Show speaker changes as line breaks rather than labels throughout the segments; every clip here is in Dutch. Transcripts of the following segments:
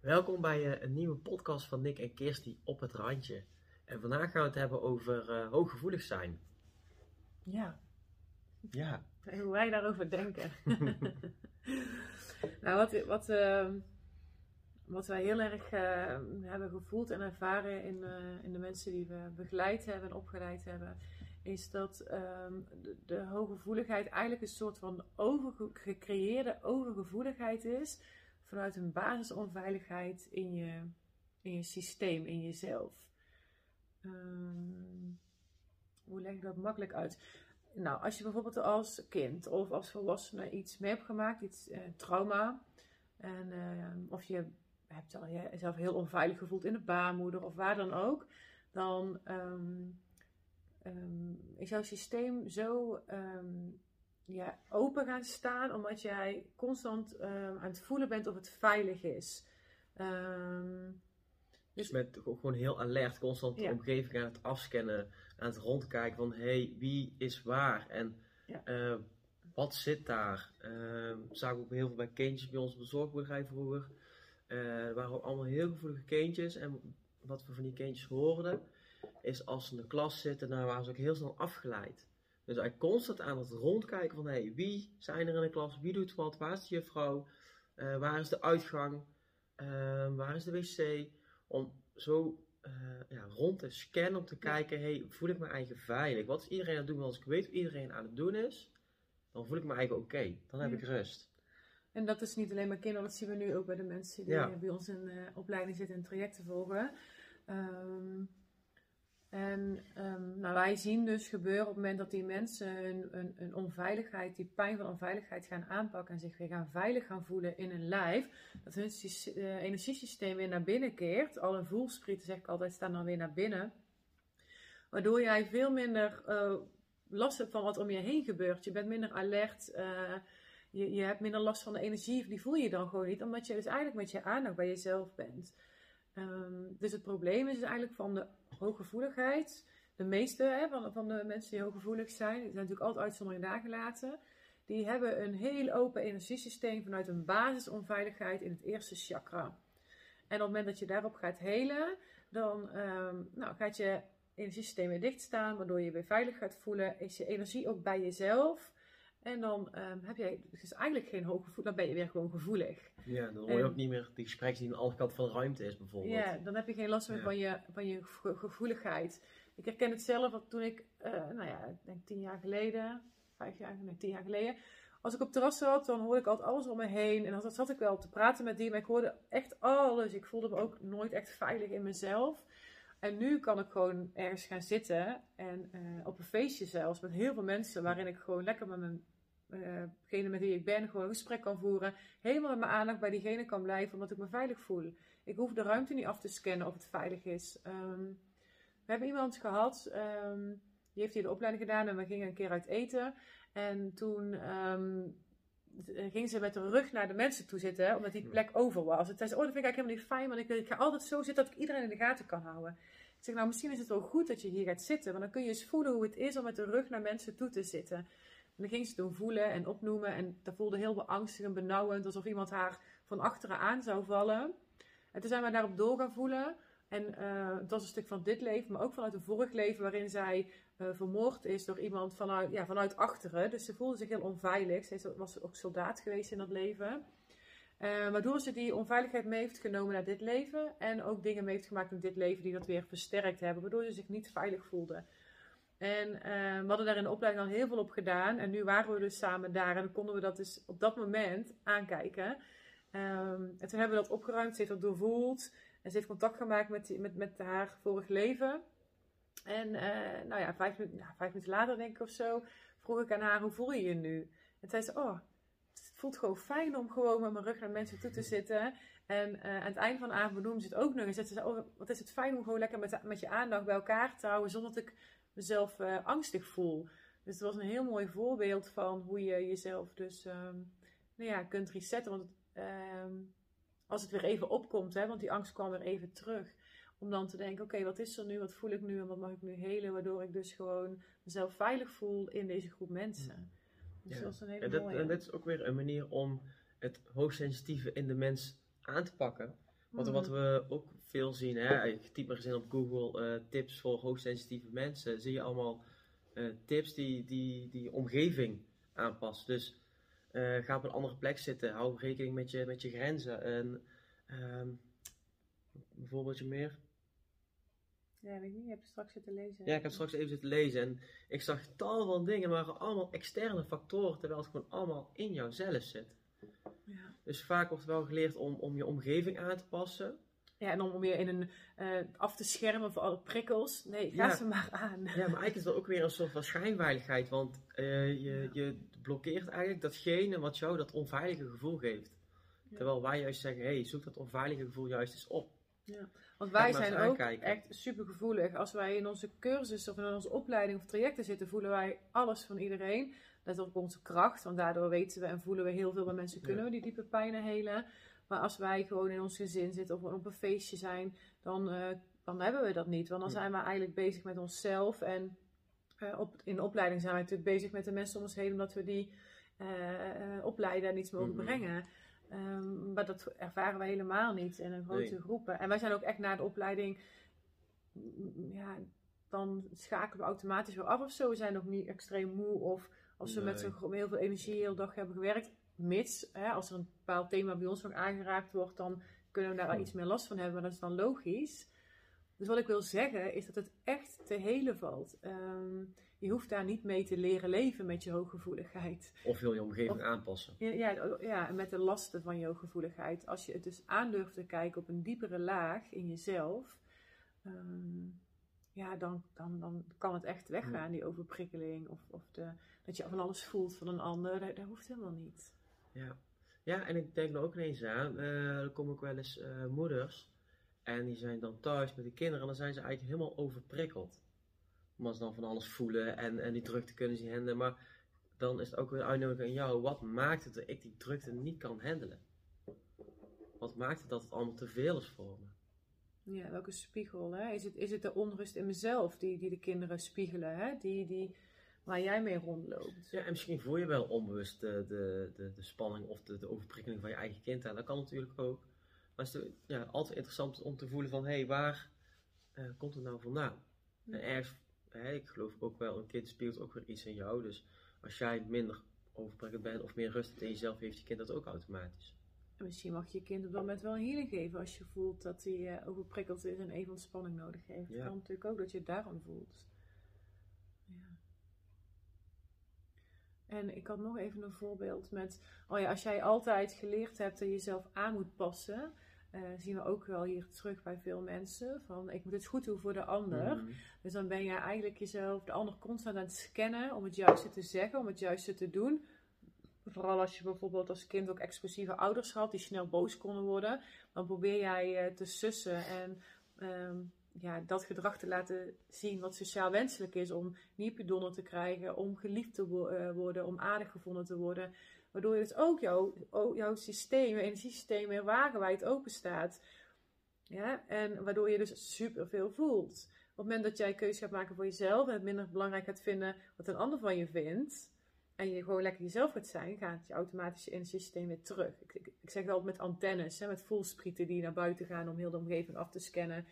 Welkom bij eh, een nieuwe podcast van Nick en Kirsty op het randje. En vandaag gaan we het hebben over eh, hooggevoelig zijn.
Ja,
Ja,
hoe wij daarover denken. nou, wat, wat, eh, wat wij heel erg eh, hebben gevoeld en ervaren in, eh, in de mensen die we begeleid hebben en opgeleid hebben, is dat ehm, de, de hooggevoeligheid eigenlijk een soort van overge- gecreëerde overgevoeligheid is vanuit een basisonveiligheid in je, in je systeem, in jezelf. Ehm, hoe leg ik dat makkelijk uit? Nou, als je bijvoorbeeld als kind of als volwassene iets mee hebt gemaakt, iets eh, trauma, en, eh, of je hebt al jezelf heel onveilig gevoeld in de baarmoeder of waar dan ook, dan ehm, ehm, is jouw systeem zo ja, open gaan staan, omdat jij constant ehm, aan het voelen bent of het veilig is. Ehm,
dus met gewoon heel alert, constant de
Ja.
omgeving aan het afscannen, aan het rondkijken van hé, hey, wie is waar en
Ja.
eh, wat zit daar? Uh, zagen we ook heel veel bij kindjes bij ons op de vroeger. Er waren ook allemaal heel gevoelige kindjes en wat we van die kindjes hoorden is als ze in de klas zitten, dan waren ze ook heel snel afgeleid. Dus hij constant aan het rondkijken van hey, wie zijn er in de klas, wie doet wat, waar is de juffrouw, Eh, waar is de uitgang, Eh, waar is de wc, om zo eh, ja, rond te scannen, om te kijken, hey, voel ik me eigen veilig? Wat is iedereen aan het doen? Want als ik weet wat iedereen aan het doen is, dan voel ik me eigen oké, dan heb
Ja.
ik rust.
En dat is niet alleen bij kinderen, dat zien we nu ook bij de mensen die
Ja.
bij ons in opleiding zitten en trajecten volgen. Ehm, en ehm, nou, wij zien dus gebeuren op het moment dat die mensen hun, onveiligheid, die pijn van onveiligheid gaan aanpakken en zich weer gaan veilig gaan voelen in hun lijf, dat hun eh, energiesysteem weer naar binnen keert. Al hun voelsprieten, zeg ik altijd, staan dan weer naar binnen. Waardoor jij veel minder eh, last hebt van wat om je heen gebeurt. Je bent minder alert. eh, je, je hebt minder last van de energie, die voel je dan gewoon niet, omdat je dus eigenlijk met je aandacht bij jezelf bent. Ehm, dus het probleem is dus eigenlijk van de hooggevoeligheid. De meeste hè, van, van de mensen die hooggevoelig zijn, er zijn natuurlijk altijd uitzonderingen daar gelaten, die hebben een heel open energiesysteem vanuit een basisonveiligheid in het eerste chakra. En op het moment dat je daarop gaat helen, dan ehm, nou, gaat je energiesysteem weer dicht staan, waardoor je weer veilig gaat voelen. Is je energie ook bij jezelf. En dan ehm, heb je dus eigenlijk geen hooggevoel, dan ben je weer gewoon gevoelig.
Ja, dan hoor je
En-
ook niet meer die gesprekken die aan de andere kant van de ruimte is bijvoorbeeld.
Ja, dan heb je geen last meer
Ja.
van, je, van je ge- gevoeligheid. Ik herken het zelf, want toen ik, eh, nou ja, ik denk tien jaar geleden, vijf jaar, nee, tien jaar geleden. Als ik op terras zat, dan hoorde ik altijd alles om me heen. En dan zat ik wel te praten met die, maar ik hoorde echt alles. Ik voelde me ook nooit echt veilig in mezelf. En nu kan ik gewoon ergens gaan zitten en eh, op een feestje zelfs met heel veel mensen, waarin ik gewoon lekker met mijn, eh, degene met wie ik ben, gewoon een gesprek kan voeren. Helemaal met mijn aandacht bij diegene kan blijven, omdat ik me veilig voel. Ik hoef de ruimte niet af te scannen of het veilig is. Ehm, we hebben iemand gehad, ehm, die heeft hier de opleiding gedaan en we gingen een keer uit eten. En toen ehm, ging ze met de rug naar de mensen toe zitten, omdat die plek over was. En zei ze, oh dat vind ik eigenlijk helemaal niet fijn, want ik, ik ga altijd zo zitten dat ik iedereen in de gaten kan houden. Ik zeg, nou misschien is het wel goed dat je hier gaat zitten, want dan kun je eens voelen hoe het is om met de rug naar mensen toe te zitten. En dan ging ze toen voelen en opnoemen en dat voelde heel beangstigend en benauwend, alsof iemand haar van achteren aan zou vallen. En toen zijn we daarop door gaan voelen. En eh, het was een stuk van dit leven, maar ook vanuit een vorig leven waarin zij eh, vermoord is door iemand vanuit, ja, vanuit achteren. Dus ze voelde zich heel onveilig. Ze was ook soldaat geweest in dat leven. Eh, waardoor ze die onveiligheid mee heeft genomen naar dit leven. En ook dingen mee heeft gemaakt in dit leven die dat weer versterkt hebben. Waardoor ze zich niet veilig voelde. En eh, we hadden daar in de opleiding al heel veel op gedaan. En nu waren we dus samen daar. En konden we dat dus op dat moment aankijken. Ehm, en toen hebben we dat opgeruimd. Ze heeft dat doorvoeld. En ze heeft contact gemaakt met, met, met haar vorig leven. En eh, nou ja, vijf, minuten- nou, minuten later denk ik of zo, vroeg ik aan haar, hoe voel je je nu? En zei ze, oh, het voelt gewoon fijn om gewoon met mijn rug naar mensen toe te zitten. En eh, aan het einde van de avond benoemde ze het ook nog. En zei ze, oh, wat is het fijn om gewoon lekker met, met je aandacht bij elkaar te houden, zonder dat ik mezelf eh, angstig voel. Dus het was een heel mooi voorbeeld van hoe je jezelf dus ehm, nou ja, kunt resetten. Want ehm, als het weer even opkomt, hè, want die angst kwam weer even terug. Om dan te denken, oké, wat is er nu? Wat voel ik nu? En wat mag ik nu helen? Waardoor ik dus gewoon mezelf veilig voel in deze groep mensen. Dus
Ja.
dat is een hele
En dat,
mooie.
en dat is ook weer een manier om het hoogsensitieve in de mens aan te pakken. Wat,
Mhm.
wat we ook veel zien, hè, ik typ maar eens in op Google eh, tips voor hoogsensitieve mensen, zie je allemaal eh, tips die, die, die omgeving aanpast. Dus eh, ga op een andere plek zitten, hou rekening met je, met je grenzen. En ehm bijvoorbeeld je meer.
Ja, weet ik niet. Je hebt straks zitten lezen.
Ja, ik heb straks even zitten lezen en ik zag tal van dingen, maar allemaal externe factoren, terwijl het gewoon allemaal in jouzelf zit.
Ja.
Dus vaak wordt wel geleerd om, om je omgeving aan te passen.
Ja, en om weer in een, eh, af te schermen voor alle prikkels. Nee, ga
Ja.
ze maar aan.
Ja, maar eigenlijk is dat ook weer een soort van schijnveiligheid, want eh, je, je blokkeert eigenlijk datgene wat jou dat onveilige gevoel geeft.
Ja.
Terwijl wij juist zeggen, hey, zoek dat onveilige gevoel juist eens op.
Want
Ga
wij zijn ook
aankijken.
echt super gevoelig. Als wij in onze cursus of in onze opleiding of trajecten zitten, voelen wij alles van iedereen. Dat is ook onze kracht, want daardoor weten we en voelen we heel veel bij mensen kunnen we die diepe pijnen helen. Maar als wij gewoon in ons gezin zitten of op een feestje zijn, dan, eh, dan hebben we dat niet. Want dan
Ja.
zijn we eigenlijk bezig met onszelf. En eh, op, in de opleiding zijn we natuurlijk bezig met de mensen om ons heen, omdat we die eh, opleiden en iets mogen
Mhm.
brengen. Ehm, maar dat ervaren wij helemaal niet in een grote
Nee.
groepen. En wij zijn ook echt na de opleiding, mm, ja, dan schakelen we automatisch weer af of zo. We zijn nog niet extreem moe of als we met zo'n heel veel energie de hele dag hebben gewerkt. Mits, hè, als er een bepaald thema bij ons nog aangeraakt wordt, dan kunnen we daar wel
Hm.
iets meer last van hebben. Maar dat is dan logisch. Dus wat ik wil zeggen is dat het echt te helen valt. Ehm, je hoeft daar niet mee te leren leven met je hooggevoeligheid.
Of wil je omgeving
Of-
aanpassen.
Ja, ja, met de lasten van je hooggevoeligheid. Als je het dus aandurft te kijken op een diepere laag in jezelf, ehm, ja, dan, dan, dan kan het echt weggaan, die overprikkeling. Of, of de, dat je van alles voelt van een ander. Dat, dat hoeft helemaal niet.
Ja. ja, en ik denk er ook ineens aan, eh, er komen ook wel eens eh, moeders en die zijn dan thuis met de kinderen en dan zijn ze eigenlijk helemaal overprikkeld. Omdat ze dan van alles voelen en, en die drukte kunnen ze handelen. Maar dan is het ook weer een uitnodiging aan jou, wat maakt het dat ik die drukte niet kan handelen? Wat maakt het dat het allemaal te veel is voor me?
Ja, welke spiegel? Hè? Is, het, is het de onrust in mezelf die, die de kinderen spiegelen? Hè? Die, die, waar jij mee rondloopt?
Ja, en misschien voel je wel onbewust de, de, de, de spanning of de, de overprikkeling van je eigen kind aan. Dat kan natuurlijk ook. Maar het is ja, altijd interessant om te voelen van, hé, hey, waar eh, komt het nou vandaan? En ergens, ik geloof ook wel, een kind speelt ook weer iets in jou. Dus als jij minder overprikkeld bent of meer rust in jezelf, heeft je kind dat ook automatisch.
En misschien mag je je kind op dat moment wel een healing geven als je voelt dat hij eh, overprikkeld is en even ontspanning nodig heeft.
Ja.
Kan natuurlijk ook dat je het daarom voelt. Ja. En ik had nog even een voorbeeld met, oh ja, als jij altijd geleerd hebt dat je jezelf aan moet passen, eh, zien we ook wel hier terug bij veel mensen van ik moet het goed doen voor de ander.
Mhm.
Dus dan ben je eigenlijk jezelf, de ander constant aan het scannen om het juiste te zeggen, om het juiste te doen. Vooral als je bijvoorbeeld als kind ook explosieve ouders had die snel boos konden worden, dan probeer jij eh, te sussen en ehm, ja, dat gedrag te laten zien wat sociaal wenselijk is om niet op je donder te krijgen, om geliefd te wo- eh, worden, om aardig gevonden te worden. Waardoor je dus ook jouw, jouw systeem, je energiesysteem weer wagenwijd open staat. Ja, en waardoor je dus superveel voelt. Op het moment dat jij keuze gaat maken voor jezelf en het minder belangrijk gaat vinden wat een ander van je vindt, en je gewoon lekker jezelf gaat zijn, gaat je automatische energiesysteem weer terug. Ik, ik, ik zeg wel met antennes, hè, met voelsprieten die naar buiten gaan om heel de omgeving af te scannen.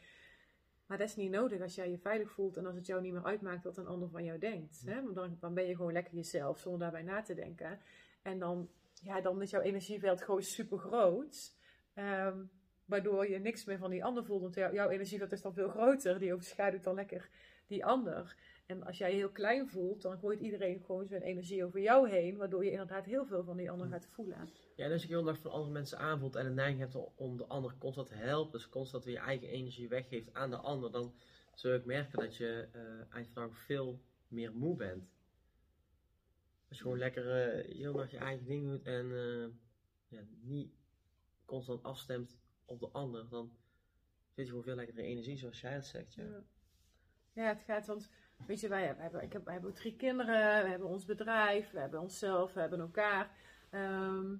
Maar dat is niet nodig als jij je veilig voelt en als het jou niet meer uitmaakt wat een ander van jou denkt. Hè? Want dan, dan ben je gewoon lekker jezelf zonder daarbij na te denken. En dan, ja, dan is jouw energieveld gewoon super groot. Ehm, waardoor je niks meer van die ander voelt. Want jou- jouw energieveld is dan veel groter. Die overschaduwt dan lekker die ander. En als jij je heel klein voelt, dan gooit iedereen gewoon zijn energie over jou heen. Waardoor je inderdaad heel veel van die ander gaat voelen.
Ja, en als je heel dag van andere mensen aanvoelt en een neiging hebt om- de ander constant te helpen, dus constant weer je eigen energie weggeeft aan de ander, dan zul je ook merken dat je eh eind van de dag veel meer moe bent. Als je gewoon lekker eh heel dag je eigen ding doet en eh, ja, niet constant afstemt op de ander, dan zit je gewoon veel lekker in energie, zoals jij het zegt. Ja.
Ja. Het gaat, want weet je, wij hebben, ik heb, wij hebben drie kinderen, we hebben ons bedrijf, we hebben onszelf, we hebben elkaar. Ehm,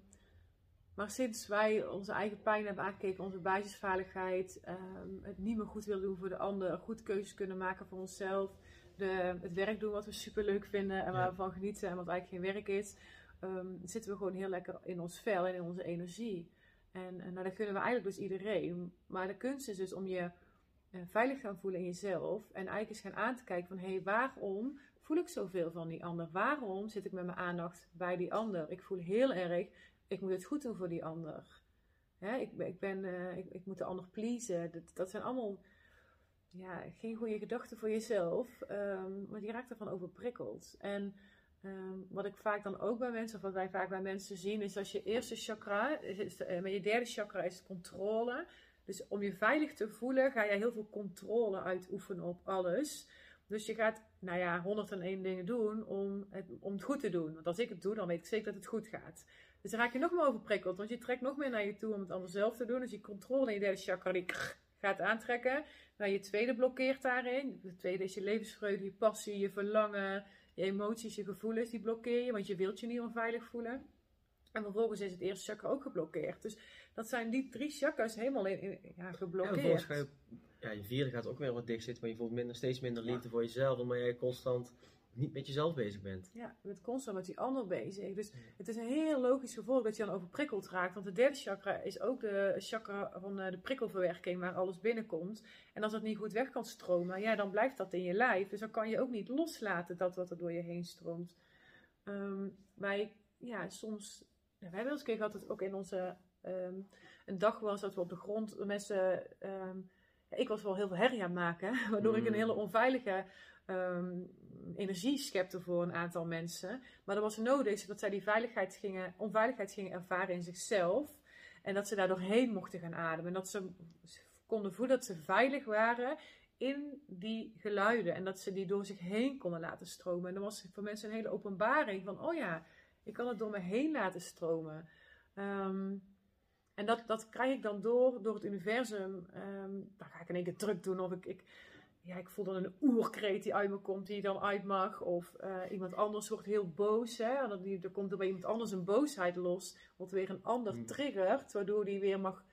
maar sinds wij onze eigen pijn hebben aangekeken, onze basisveiligheid, ehm, het niet meer goed willen doen voor de ander, goed keuzes kunnen maken voor onszelf, de, het werk doen wat we super leuk vinden en waar we van genieten en wat eigenlijk geen werk is, ehm, zitten we gewoon heel lekker in ons vel en in onze energie. En, en nou, dat kunnen we eigenlijk dus iedereen. Maar de kunst is dus om je eh, veilig gaan voelen in jezelf. En eigenlijk eens gaan aan te kijken van, hé, hey, waarom voel ik zoveel van die ander? Waarom zit ik met mijn aandacht bij die ander? Ik voel heel erg, ik moet het goed doen voor die ander. Hè, ik, ik, ben, uh, ik, ik, moet de ander pleasen. Dat, dat zijn allemaal ja, geen goede gedachten voor jezelf. Um, maar die raakt ervan overprikkeld. En um, wat ik vaak dan ook bij mensen, of wat wij vaak bij mensen zien, is als je eerste chakra, uh, met je derde chakra is controle. Dus om je veilig te voelen, ga je heel veel controle uitoefenen op alles. Dus je gaat, nou ja, 101 dingen doen om het, om het goed te doen. Want als ik het doe, dan weet ik zeker dat het goed gaat. Dus dan raak je nog meer overprikkeld, want je trekt nog meer naar je toe om het allemaal zelf te doen. Dus die controle in je derde chakra, die gaat aantrekken. Nou, je tweede blokkeert daarin. De tweede is je levensvreugde, je passie, je verlangen, je emoties, je gevoelens, die blokkeer je, want je wilt je niet onveilig voelen. En vervolgens is het eerste chakra ook geblokkeerd. Dus dat zijn die drie chakras helemaal in, in, ja, geblokkeerd.
Ja, je, ja, je vierde gaat ook weer wat dicht zitten, maar je voelt minder, steeds minder liefde ja. voor jezelf, omdat jij constant niet met jezelf bezig bent.
Ja, je bent constant met die ander bezig. Dus het is een heel logisch gevolg dat je dan overprikkeld raakt. Want de derde chakra is ook de chakra van de prikkelverwerking, waar alles binnenkomt. En als dat niet goed weg kan stromen, ja, dan blijft dat in je lijf. Dus dan kan je ook niet loslaten dat wat er door je heen stroomt. Um, maar ja, soms... Ja, wij hebben eens een keer gehad dat ook in onze... Um, een dag was dat we op de grond mensen... Um, ik was wel heel veel herrie aan maken, waardoor mm. ik een hele onveilige um, energie schepte voor een aantal mensen. Maar dat was nodig dat zij die veiligheid gingen, onveiligheid gingen ervaren in zichzelf. En dat ze daar doorheen mochten gaan ademen. En dat ze konden voelen dat ze veilig waren in die geluiden. En dat ze die door zich heen konden laten stromen. En dat was voor mensen een hele openbaring van, oh ja, ik kan het door me heen laten stromen. Um, en dat, dat krijg ik dan door, door het universum. Um, dan ga ik in één keer druk doen of ik, ik ja, ik voel dan een oerkreet die uit me komt, die dan uit mag. Of uh, iemand anders wordt heel boos. Hè? En dan, die, er komt er bij iemand anders een boosheid los. Wordt weer een ander mm. triggert, waardoor die weer mag.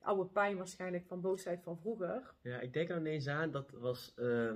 Oude pijn waarschijnlijk van boosheid van vroeger.
Ja, ik denk er ineens aan, dat was. Uh,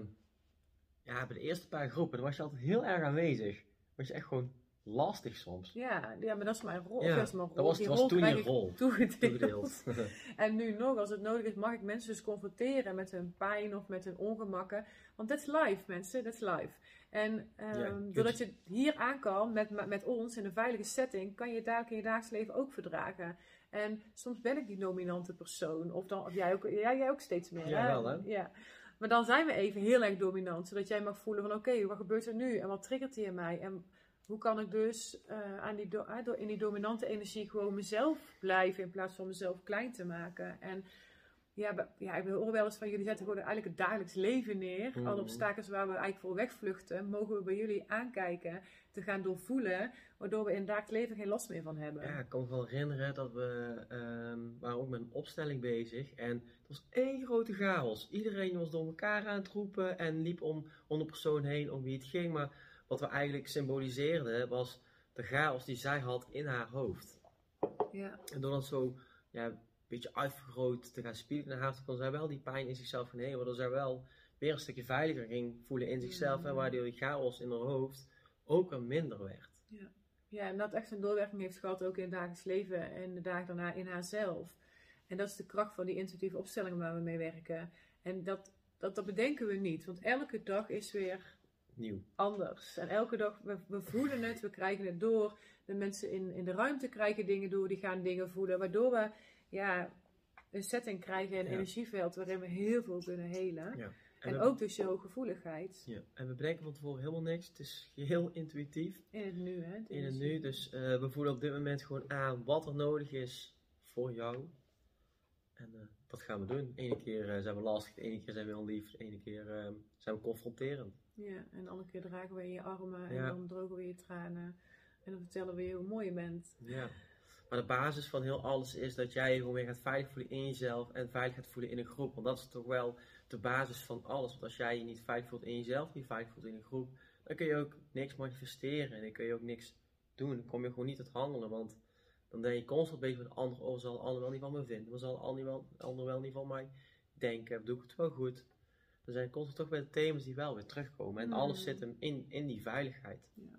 ja, bij de eerste paar groepen, dan was je altijd heel erg aanwezig. Was je echt gewoon lastig soms.
Ja, ja maar dat is mijn rol. Ja, dat, mijn rol.
dat was,
Die
was
rol
toen je rol.
toegedeeld. en nu nog, als het nodig is, mag ik mensen dus confronteren met hun pijn of met hun ongemakken. Want dat is live, mensen. Dat is live. En um,
Ja,
doordat je hier aan kan met, met, ons in een veilige setting, kan je het dadelijk in je dagelijks leven ook verdragen. En soms ben ik die dominante persoon. Of, dan, of jij, ook, ja, jij ook steeds meer.
Ja, wel, hè?
Ja. Maar dan zijn we even heel erg dominant. Zodat jij mag voelen van oké, wat gebeurt er nu? En wat triggert hier mij? En hoe kan ik dus uh, aan die do uh, in die dominante energie gewoon mezelf blijven in plaats van mezelf klein te maken? En ja, ja ik hoor wel eens van jullie zetten gewoon eigenlijk het dagelijks leven neer.
Mhm.
Alle obstakels waar we eigenlijk voor wegvluchten, mogen we bij jullie aankijken, te gaan doorvoelen, waardoor we in het dagelijks leven geen last meer van hebben.
Ja, ik kan me wel herinneren dat we um, waren ook met een opstelling bezig en het was één grote chaos. Iedereen was door elkaar aan het roepen en liep om, om de persoon heen om wie het ging, maar wat we eigenlijk symboliseerden was de chaos die zij had in haar hoofd.
Ja.
En door dat zo ja, een beetje uitvergroot te gaan spiegelen naar haar, kon zij wel die pijn in zichzelf gaan heen, waardoor zij wel weer een stukje veiliger ging voelen in zichzelf
Mm.
en waardoor die chaos in haar hoofd ook weer minder werd.
Ja, en dat echt een doorwerking heeft gehad ook in het dagelijks leven en de dagen daarna in haarzelf. En dat is de kracht van die intuïtieve opstellingen waar we mee werken. En dat, dat, dat bedenken we niet, want elke dag is weer
Nieuw.
anders. En elke dag, we, we voelen het, we krijgen het door. De mensen in, in de ruimte krijgen dingen door, die gaan dingen voelen. Waardoor we ja, een setting krijgen, een
Ja.
energieveld waarin we heel veel kunnen helen.
Ja.
En
we,
ook dus je hooggevoeligheid
ja. en we bedenken van tevoren helemaal niks. Het is heel intuïtief
in het nu. Hè,
in het nu. Dus eh, we voelen op dit moment gewoon aan wat er nodig is voor jou. En eh, dat gaan we doen. Ene keer eh, zijn we lastig, de ene keer zijn we heel lief, de ene keer eh, zijn we confronterend.
Ja, en de andere keer dragen we in je armen en dan drogen we je tranen. En dan vertellen we je hoe mooi je bent.
Ja. Maar de basis van heel alles is dat jij je gewoon weer gaat veilig voelen in jezelf en veilig gaat voelen in een groep. Want dat is toch wel de basis van alles. Want als jij je niet veilig voelt in jezelf, niet veilig voelt in een groep, dan kun je ook niks manifesteren en dan kun je ook niks doen. Dan kom je gewoon niet tot handelen. Want dan denk je constant bezig met de ander, oh, zal de ander wel niet van me vinden? Wat zal de ander wel, de ander wel niet van mij denken? Doe ik het wel goed? Er zijn constant toch weer thema's die wel weer terugkomen. En alles
Mm.
zit hem in, in die veiligheid.
Ja.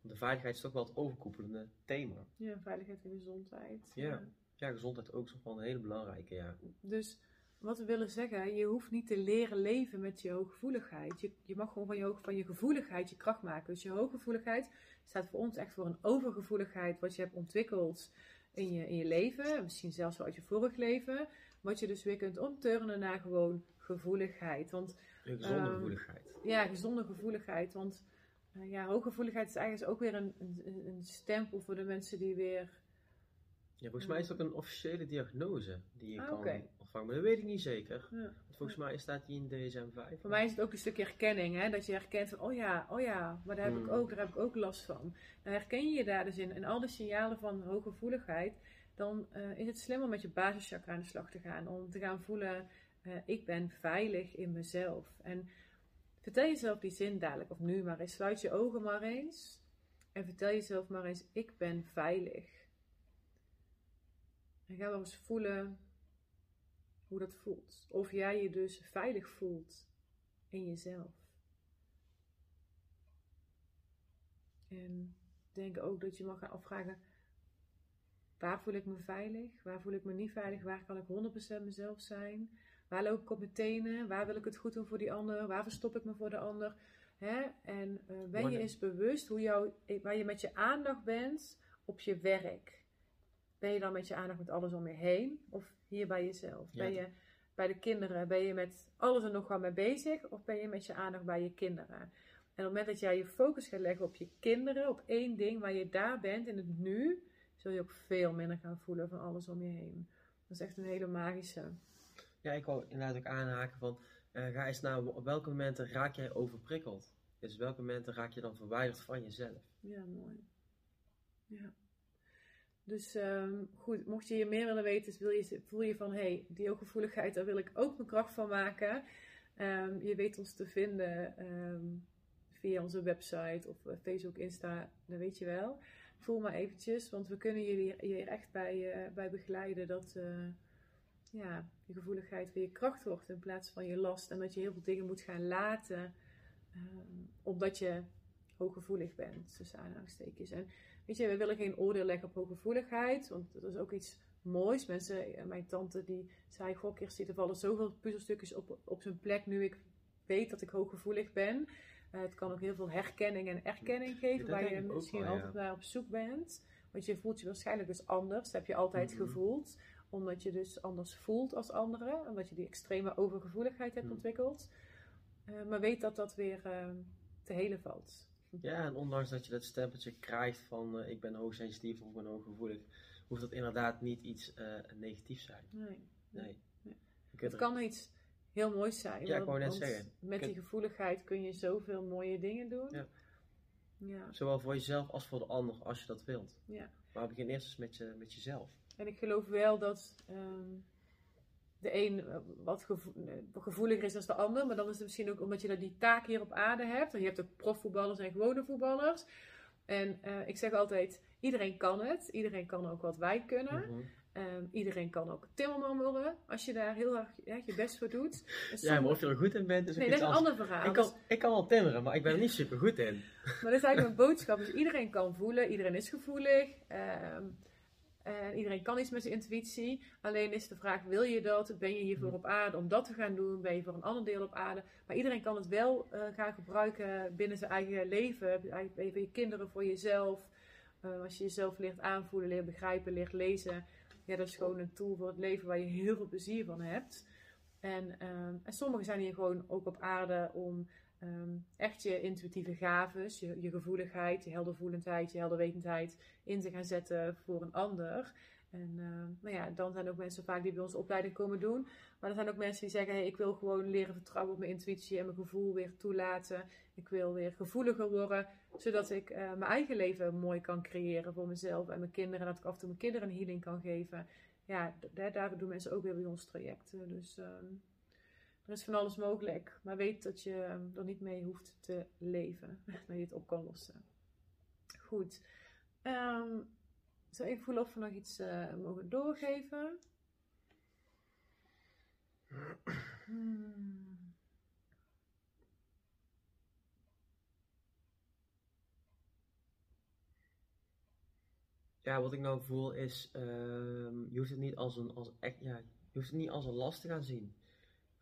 Want de veiligheid is toch wel het overkoepelende thema.
Ja, veiligheid en gezondheid.
Ja. Ja, gezondheid ook nog wel een hele belangrijke, ja.
Dus wat we willen zeggen, je hoeft niet te leren leven met je hooggevoeligheid. Je, je mag gewoon van je, hoog, van je gevoeligheid je kracht maken. Dus je hooggevoeligheid staat voor ons echt voor een overgevoeligheid wat je hebt ontwikkeld in je, in je leven. Misschien zelfs wel uit je vorig leven. Wat je dus weer kunt omturnen naar gewoon gevoeligheid. Want,
Een gezonde
Ehm,
gevoeligheid.
ja, gezonde gevoeligheid. Want uh, ja, hooggevoeligheid is eigenlijk ook weer een, een, een stempel voor de mensen die weer
Ja, volgens mij is ook een officiële diagnose die je
Ah,
kan. Maar dat weet ik niet zeker.
Ja.
Volgens mij staat die in DSM-5.
Voor mij is het ook een stukje herkenning, hè? dat je herkent van, oh ja, oh ja, maar daar heb, ik
Hmm.
ook, daar heb ik ook last van. Dan herken je je daar dus in. En al die signalen van hooggevoeligheid, dan eh, is het slim om met je basischakra aan de slag te gaan. Om te gaan voelen, eh, ik ben veilig in mezelf. En vertel jezelf die zin dadelijk, of nu maar eens. Sluit je ogen maar eens. En vertel jezelf maar eens, ik ben veilig. En ga wel eens voelen hoe dat voelt. Of jij je dus veilig voelt in jezelf. En denk ook dat je mag gaan afvragen: waar voel ik me veilig? Waar voel ik me niet veilig? Waar kan ik 100% mezelf zijn? Waar loop ik op mijn tenen? Waar wil ik het goed doen voor die ander? Waar verstop ik me voor de ander? Hè? En eh, ben je eens bewust hoe jou, waar je met je aandacht bent op je werk? Ben je dan met je aandacht met alles om je heen? Of hier bij jezelf?
Ja.
Ben je bij de kinderen, ben je met alles en nog wat mee bezig? Of ben je met je aandacht bij je kinderen? En op het moment dat jij je focus gaat leggen op je kinderen, op één ding waar je daar bent in het nu, zul je ook veel minder gaan voelen van alles om je heen. Dat is echt een hele magische.
Ja, ik wou inderdaad ook aanhaken van, eh, ga eens naar op welke momenten raak jij overprikkeld? Dus welke momenten raak je dan verwijderd van jezelf?
Ja, mooi. Ja. Dus ehm, goed, mocht je hier meer willen weten, dus wil je, voel je van hé, hey, die hooggevoeligheid, daar wil ik ook mijn kracht van maken. Ehm, je weet ons te vinden ehm, via onze website of eh, Facebook, Insta, dat weet je wel. Voel maar eventjes, want we kunnen jullie hier echt bij, eh, bij begeleiden dat eh, ja, je gevoeligheid weer kracht wordt in plaats van je last. En dat je heel veel dingen moet gaan laten, omdat je hooggevoelig bent, tussen aanhalingstekens. En weet je, we willen geen oordeel leggen op hooggevoeligheid, want dat is ook iets moois. Mensen, eh, mijn tante die zei, goh, er vallen zoveel puzzelstukjes op, op zijn plek nu ik weet dat ik hooggevoelig ben. Eh, het kan ook heel veel herkenning en erkenning geven, waar je misschien
wel, ja.
altijd naar op zoek bent. Want je voelt je waarschijnlijk dus anders, dat heb je altijd
Mhm.
gevoeld. Omdat je dus anders voelt als anderen, omdat je die extreme overgevoeligheid hebt
Mhm.
ontwikkeld. Eh, maar weet dat dat weer te helen valt.
Ja, en ondanks dat je dat stempeltje krijgt van eh, ik ben hoogsensitief of ik ben hooggevoelig, hoeft dat inderdaad niet iets eh, negatiefs zijn.
Nee.
Nee.
Het
er-
kan iets heel moois zijn.
Ja, ik wou net zeggen.
Met die gevoeligheid kun je zoveel mooie dingen doen.
Ja.
Ja.
Zowel voor jezelf als voor de ander, als je dat wilt.
Ja.
Maar begin eerst eens met, je, met jezelf.
En ik geloof wel dat ehm, de een eh, wat gevo- eh, gevoeliger is dan de ander. Maar dan is het misschien ook omdat je dat die taak hier op aarde hebt. En je hebt ook profvoetballers en gewone voetballers. En eh, ik zeg altijd, iedereen kan het. Iedereen kan ook wat wij kunnen.
Mhm.
Ehm, iedereen kan ook timmerman worden. Als je daar heel erg ja, je best voor doet. En
Ja, maar of je er goed in bent, is
Nee, dat is een ander verhaal.
Ik
Dus-
kan, ik kan wel timmeren, maar ik ben er niet super goed in.
Maar dat is eigenlijk mijn boodschap. Dus iedereen kan voelen, iedereen is gevoelig. ehm, en iedereen kan iets met zijn intuïtie. Alleen is de vraag, wil je dat? Ben je hiervoor op aarde om dat te gaan doen? Ben je voor een ander deel op aarde? Maar iedereen kan het wel eh, gaan gebruiken binnen zijn eigen leven. Voor je kinderen, voor jezelf. Eh, als je jezelf leert aanvoelen, leert begrijpen, leert lezen. Ja, dat is gewoon een tool voor het leven waar je heel veel plezier van hebt. En, ehm, en sommigen zijn hier gewoon ook op aarde om ehm, echt je intuïtieve gaves, je, je gevoeligheid, je heldervoelendheid, je helderwetendheid in te gaan zetten voor een ander. En ehm, nou ja, dan zijn ook mensen vaak die bij onze opleiding komen doen. Maar er zijn ook mensen die zeggen, ik wil gewoon leren vertrouwen op mijn intuïtie en mijn gevoel weer toelaten. Ik wil weer gevoeliger worden, zodat ik eh, mijn eigen leven mooi kan creëren voor mezelf en mijn kinderen. En dat ik af en toe mijn kinderen een healing kan geven. Ja, daar, daar doen mensen ook weer bij ons trajecten. Dus ehm, er is van alles mogelijk. Maar weet dat je ehm, er niet mee hoeft te leven. Dat je het op kan lossen. Goed. Ehm zou ik voelen of we nog iets eh, mogen doorgeven? Hmm.
Ja, wat ik nou voel is, ehm, je hoeft het niet als een, als ja, je hoeft het niet als een last te gaan zien.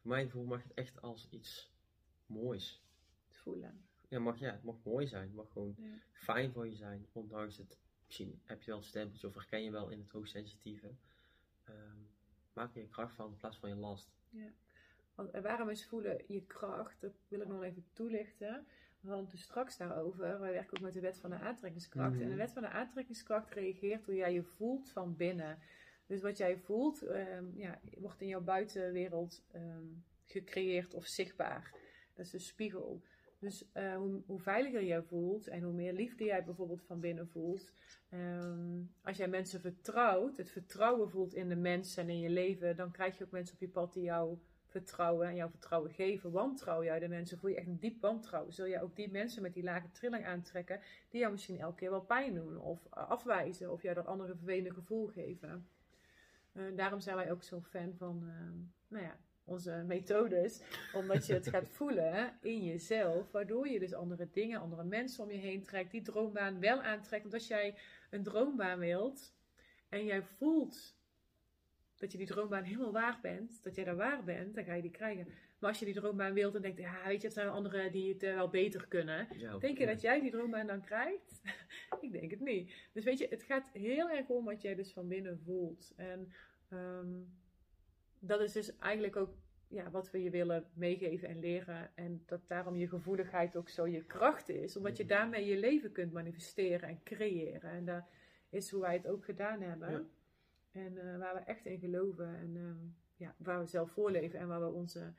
Voor mijn gevoel mag het echt als iets moois.
Voelen.
Ja, mag, ja, het mag mooi zijn. Het mag gewoon
Ja.
fijn voor je zijn. Ondanks het, misschien heb je wel een stempeltje of herken je wel in het hoogsensitieve. Ehm maak er je kracht van in plaats van je last.
Want, en waarom is voelen je kracht? Dat wil ik nog even toelichten. We hadden het dus straks daarover. Wij werken ook met de wet van de aantrekkingskracht.
Mhm.
En de wet van de aantrekkingskracht reageert hoe jij je voelt van binnen. Dus wat jij voelt, ehm, ja, wordt in jouw buitenwereld ehm, gecreëerd of zichtbaar. Dat is de spiegel. Dus eh, hoe, hoe veiliger jij voelt en hoe meer liefde jij bijvoorbeeld van binnen voelt. ehm, als jij mensen vertrouwt, het vertrouwen voelt in de mensen en in je leven, dan krijg je ook mensen op je pad die jou vertrouwen en jouw vertrouwen geven. Wantrouw jij de mensen, voel je echt een diep wantrouwen. Zul jij ook die mensen met die lage trilling aantrekken, die jou misschien elke keer wel pijn doen of afwijzen of jou dat andere vervelende gevoel geven. Eh, daarom zijn wij ook zo fan van ehm, nou ja, onze methodes, omdat je het gaat voelen in jezelf, waardoor je dus andere dingen, andere mensen om je heen trekt, die droombaan wel aantrekt. Want als jij een droombaan wilt en jij voelt dat je die droombaan helemaal waar bent, dat jij daar waar bent, dan ga je die krijgen. Maar als je die droombaan wilt en denkt, ja, weet je, het zijn anderen die het eh, wel beter kunnen.
Ja,
Denk je
ja.
dat jij die droombaan dan krijgt? ik denk het niet. Dus weet je, het gaat heel erg om wat jij dus van binnen voelt. En ehm, dat is dus eigenlijk ook ja, wat we je willen meegeven en leren. En dat daarom je gevoeligheid ook zo je kracht is. Omdat je
Mhm.
daarmee je leven kunt manifesteren en creëren. En dat is hoe wij het ook gedaan hebben.
Ja.
En eh, waar we echt in geloven. En ehm, ja, waar we zelf voorleven. En waar we onze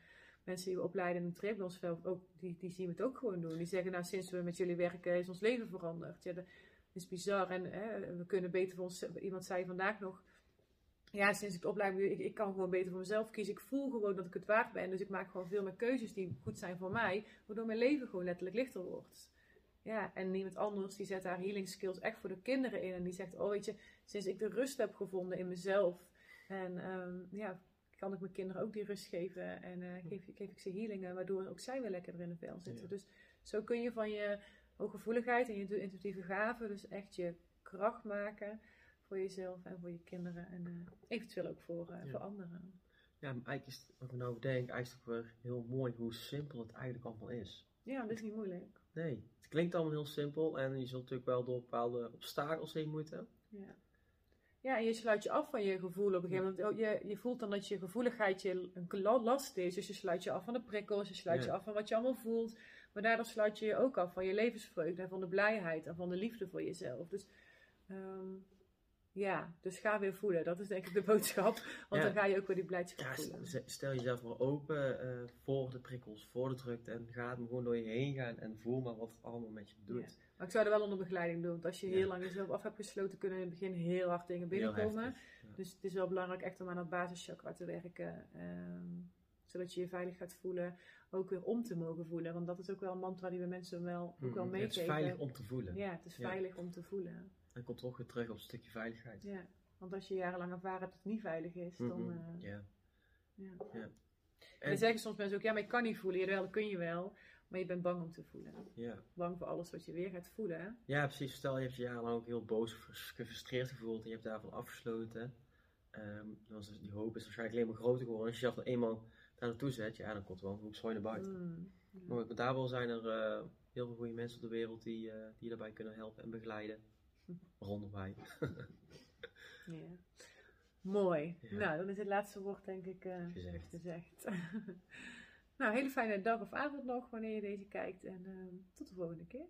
mensen die we opleiden in het onszelf ook, die, die zien het ook gewoon doen. Die zeggen, nou sinds we met jullie werken is ons leven veranderd. Ja, dat is bizar. En hè, we kunnen beter voor ons, iemand zei vandaag nog, ja sinds ik doe, ik, ik kan gewoon beter voor mezelf kiezen. Ik voel gewoon dat ik het waard ben. Dus ik maak gewoon veel meer keuzes die goed zijn voor mij. Waardoor mijn leven gewoon letterlijk lichter wordt. Ja, en iemand anders die zet haar healing skills echt voor de kinderen in. En die zegt, oh weet je, sinds ik de rust heb gevonden in mezelf. En ehm, ja, kan ik mijn kinderen ook die rust geven. En eh, geef, geef ik ze healingen, waardoor ook zij weer lekker in de vel zitten.
Ja.
Dus zo kun je van je hooggevoeligheid en je intuïtieve gaven dus echt je kracht maken voor jezelf en voor je kinderen. En eh, eventueel ook voor, eh,
Ja.
voor anderen.
Ja, maar eigenlijk is wat ik nou bedenk, eigenlijk weer heel mooi hoe simpel het eigenlijk allemaal is.
Ja, dat is niet moeilijk.
Nee, het klinkt allemaal heel simpel en je zult natuurlijk wel door bepaalde obstakels heen moeten.
Ja. Ja, en je sluit je af van je gevoel op een gegeven moment. Oh, Je, je voelt dan dat je gevoeligheid je een la- last is. Dus je sluit je af van de prikkels, je sluit
Ja.
je af van wat je allemaal voelt. Maar daardoor sluit je je ook af van je levensvreugde en van de blijheid en van de liefde voor jezelf. Dus ehm, ja, dus ga weer voelen. Dat is denk ik de boodschap. Want
Ja.
dan ga je ook weer die blijdschap
Ja,
voelen.
stel jezelf maar open eh, voor de prikkels, voor de drukte en ga het gewoon door je heen gaan en voel maar wat het allemaal met je doet.
Ja. Maar ik zou er wel onder begeleiding doen. Want als je heel lang jezelf af hebt gesloten, kunnen in het begin heel hard dingen binnenkomen.
heftig.
Dus het is wel belangrijk echt om aan dat basischakra te werken. ehm, zodat je je veilig gaat voelen. Ook weer om te mogen voelen. Want dat is ook wel een mantra die we mensen wel, ook wel
Mhm, Het
meegeven.
is veilig om te voelen.
Ja, het is veilig om te voelen.
En komt toch weer terug op een stukje veiligheid.
Ja. Want als je jarenlang ervaren hebt dat het niet veilig is, dan...
Mhm,
eh,
ja.
ja.
Ja.
En
En,
dan zeggen soms mensen ook, ja, maar ik kan niet voelen. Jawel, dat kun je wel. Maar je bent bang om te voelen.
ja.
Bang voor alles wat je weer gaat voelen. hè?
ja, precies. Stel je hebt je jarenlang ook heel boos of gefrustreerd gevoeld en je hebt daarvan afgesloten. Dan is die hoop is waarschijnlijk alleen maar groter geworden. Als je jezelf dan eenmaal daar naartoe zet, ja, dan komt er wel een zooi naar buiten.
Mm.
Maar daar wel zijn er eh, heel veel goede mensen op de wereld die, eh, die je daarbij kunnen helpen en begeleiden. Waaronder wij.
Ja. Mooi.
Ja.
Nou, dan is het laatste woord denk ik eh,
Gezegd.
gezegd. nou, hele fijne dag of avond nog wanneer je deze kijkt. En ehm, tot de volgende keer.